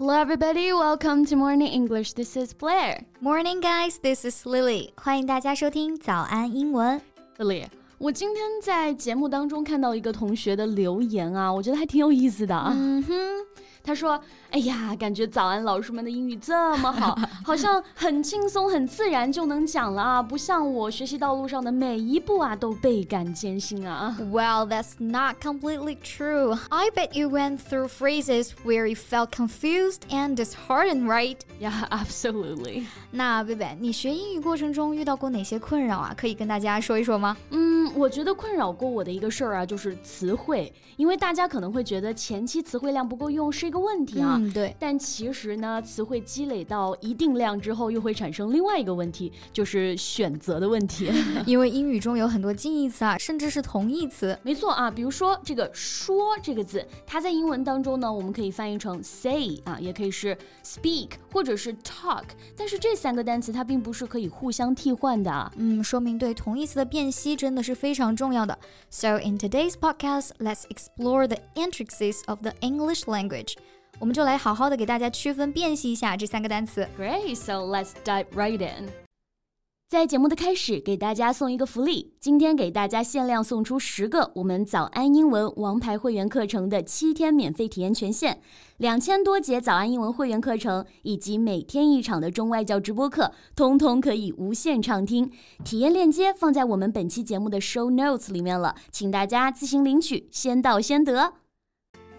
Hello, everybody. Welcome to Morning English. This is Blair. Morning, guys. This is Lily. 欢迎大家收听早安英文。Lily，我今天在节目当中看到一个同学的留言啊，我觉得还挺有意思的啊。嗯哼。 他说：“哎呀，感觉早安老师们的英语这么好，好像很轻松、很自然就能讲了啊，不像我学习道路上的每一步啊都倍感艰辛啊。” Well, that's not completely true. I bet you went through phrases where you felt confused and disheartened, right? Yeah, absolutely. 那贝贝，你学英语过程中遇到过哪些困扰啊？可以跟大家说一说吗？嗯，我觉得困扰过我的一个事儿啊，就是词汇，因为大家可能会觉得前期词汇量不够用是。一个问题啊，嗯，对。但其实呢，词汇积累到一定量之后，又会产生另外一个问题，就是选择的问题。因为英语中有很多近义词啊，甚至是同义词。没错啊，比如说这个“说”这个字，它在英文当中呢，我们可以翻译成 say 啊，也可以是 speak 或者是 talk。但是这三个单词它并不是可以互相替换的。嗯，说明对同义词的辨析真的是非常重要的。So in today's podcast, let's explore the intricacies of the English language. 我们就来好好的给大家区分辨析一下这三个单词。Great, so let's dive right in. 在节目的开始，给大家送一个福利，今天给大家限量送出十个我们早安英文王牌会员课程的七天免费体验权限，两千多节早安英文会员课程以及每天一场的中外教直播课，通通可以无限畅听。体验链接放在我们本期节目的 show notes 里面了，请大家自行领取，先到先得。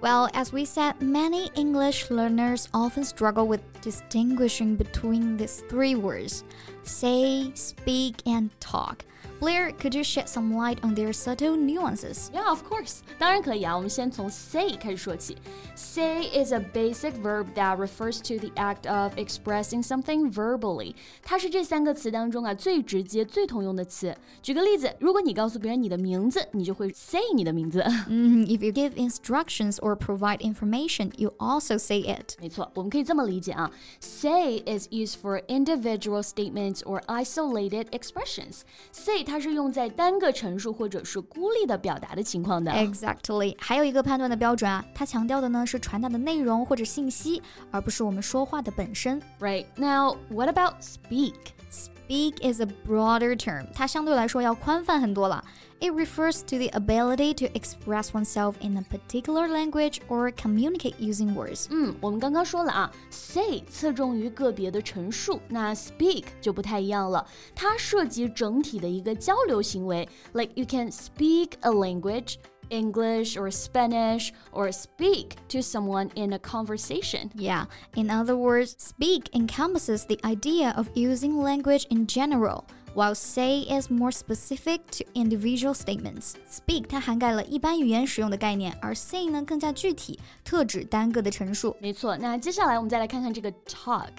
Well, as we said, many English learners often struggle with distinguishing between these three words say, speak, and talk. Blair, could you shed some light on their subtle nuances? Yeah, of course. 当然可以啊，我们先从 say 开始说起。Say is a basic verb that refers to the act of expressing something verbally。它是这三个词当中啊最直接、最通用的词。举个例子，如果你告诉别人你的名字，你就会 say 你的名字。嗯，If you give instructions or provide information, you also say it。没错，我们可以这么理解啊。Say is used for individual statements or isolated expressions. Say 它是用在单个陈述或者是孤立的表达的情况的。Exactly，还有一个判断的标准啊，它强调的呢是传达的内容或者信息，而不是我们说话的本身。Right now, what about speak? Speak is a broader term，它相对来说要宽泛很多了。It refers to the ability to express oneself in a particular language or communicate using words。嗯，我们刚刚说了啊，say 侧重于个别的陈述，那 speak 就不太一样了，它涉及整体的一个交流行为。Like you can speak a language。English or Spanish or speak to someone in a conversation. Yeah, in other words, speak encompasses the idea of using language in general. While say is more specific to individual statements, speak 它涵盖了一般语言使用的概念，而 say 呢更加具体，特指单个的陈述。没错，那接下来我们再来看看这个 talk。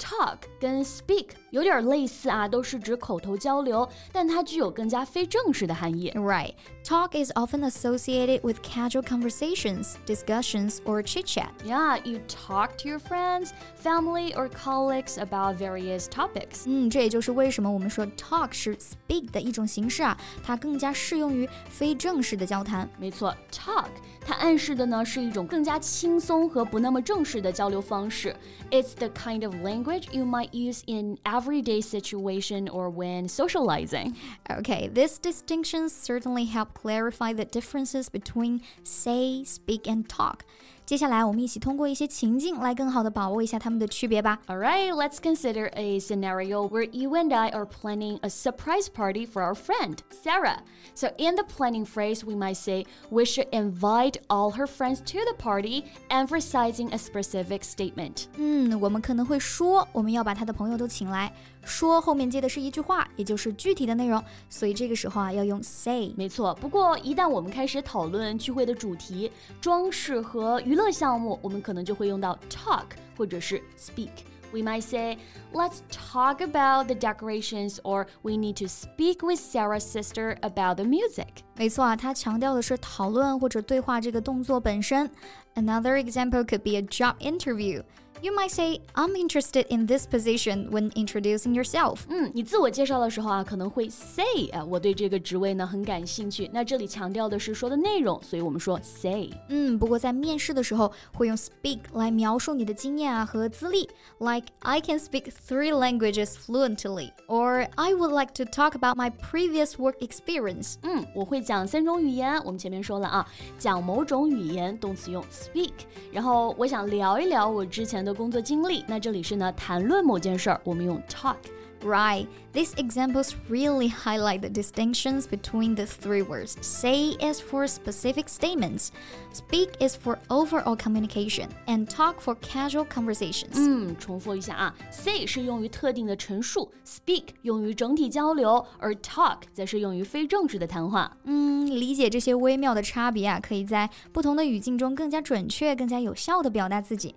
Talk 跟 speak 有点类似啊，都是指口头交流，但它具有更加非正式的含义。Right. Talk is often associated with casual conversations, discussions, or chit chat. Yeah, you talk to your friends, family, or colleagues about various topics. 嗯，这也就是为什么我们说 talk 是 speak 的一种形式啊，它更加适用于非正式的交谈。没错，talk 它暗示的呢是一种更加轻松和不那么正式的交流方式。It's the kind of language language you might use in everyday situation or when socializing. Okay, these distinctions certainly help clarify the differences between say, speak, and talk. 接下来，我们一起通过一些情境来更好的把握一下它们的区别吧。Alright, let's consider a scenario where you and I are planning a surprise party for our friend, Sarah. So, in the planning phrase, we might say, We should invite all her friends to the party, emphasizing a specific statement. 嗯，我们可能会说，我们要把他的朋友都请来。说后面接的是一句话，也就是具体的内容，所以这个时候啊要用 say。没错，不过一旦我们开始讨论聚会的主题、装饰和 娱乐项目，我们可能就会用到 talk 或者是 speak。We might say, let's talk about the decorations, or we need to speak with Sarah's sister about the music. 没错啊，它强调的是讨论或者对话这个动作本身。Another example could be a job interview. You might say, I'm interested in this position when introducing yourself. 嗯，你自我介绍的时候啊，可能会 say 啊，我对这个职位呢很感兴趣。那这里强调的是说的内容，所以我们说 say。嗯，不过在面试的时候会用 speak 来描述你的经验啊和资历，like I can speak three languages fluently, or I would like to talk about my previous work experience. 嗯，我会讲三种语言。我们前面说了啊，讲某种语言，动词用 speak。然后我想聊一聊我之前的 工作经历。那这里是呢，谈论某件事儿，我们用 talk。Right. These examples really highlight the distinctions between the three words. Say is for specific statements, speak is for overall communication, and talk for casual conversations. 嗯，重复一下啊，say 是用于特定的陈述，speak 用于整体交流，而 talk 则是用于非正式的谈话。嗯，理解这些微妙的差别啊，可以在不同的语境中更加准确、更加有效地表达自己。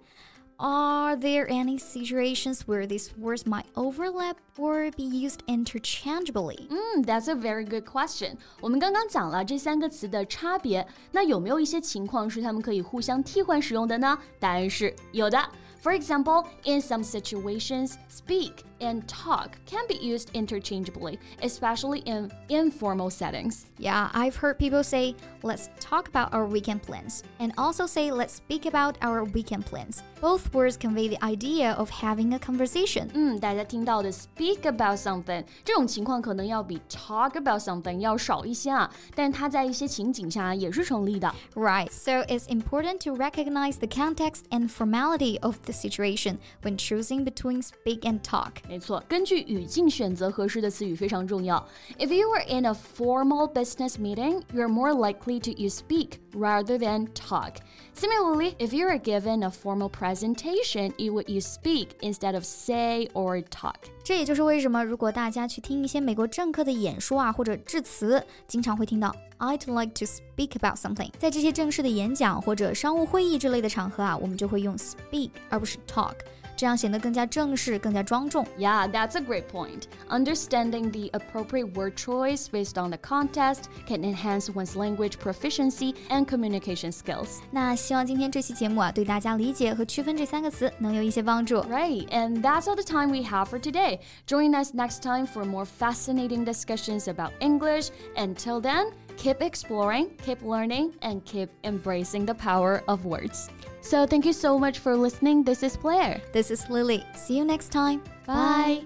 are there any situations where these words might overlap or be used interchangeably? 嗯，That's a very good question. 我们刚刚讲了这三个词的差别，那有没有一些情况是它们可以互相替换使用的呢？答案是有的。 For example, in some situations, speak and talk can be used interchangeably, especially in informal settings. Yeah, I've heard people say, let's talk about our weekend plans, and also say, let's speak about our weekend plans. Both words convey the idea of having a conversation. 嗯，大家听到的 speak about something 这种情况可能要比 talk about something 要少一些啊，但它在一些情景下也是成立的。Right, so it's important to recognize the context and formality of the situation when choosing between speak and talk. 没错，根据语境选择合适的词语非常重要。If you are in a formal business meeting, you're more likely to use speak rather than talk. Similarly, if you are given a formal presentation, you would use speak instead of say or talk. 这也就是为什么，如果大家去听一些美国政客的演说啊，或者致辞，经常会听到 "I'd like to speak about something"。在这些正式的演讲或者商务会议之类的场合啊，我们就会用 speak 而不是 talk。这样显得更加正式、更加庄重。Yeah, that's a great point. Understanding the appropriate word choice based on the context can enhance one's language proficiency and communication skills. 那希望今天这期节目啊，对大家理解和区分这三个词能有一些帮助。Right, and that's all the time we have for today. Join us next time for more fascinating discussions about English. Until then, keep exploring, keep learning, and keep embracing the power of words. So thank you so much for listening. This is Blair. This is Lily. See you next time. Bye.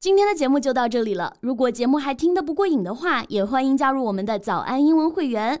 今天的节目就到这里了。如果节目还听得不过瘾的话，也欢迎加入我们的早安英文会员。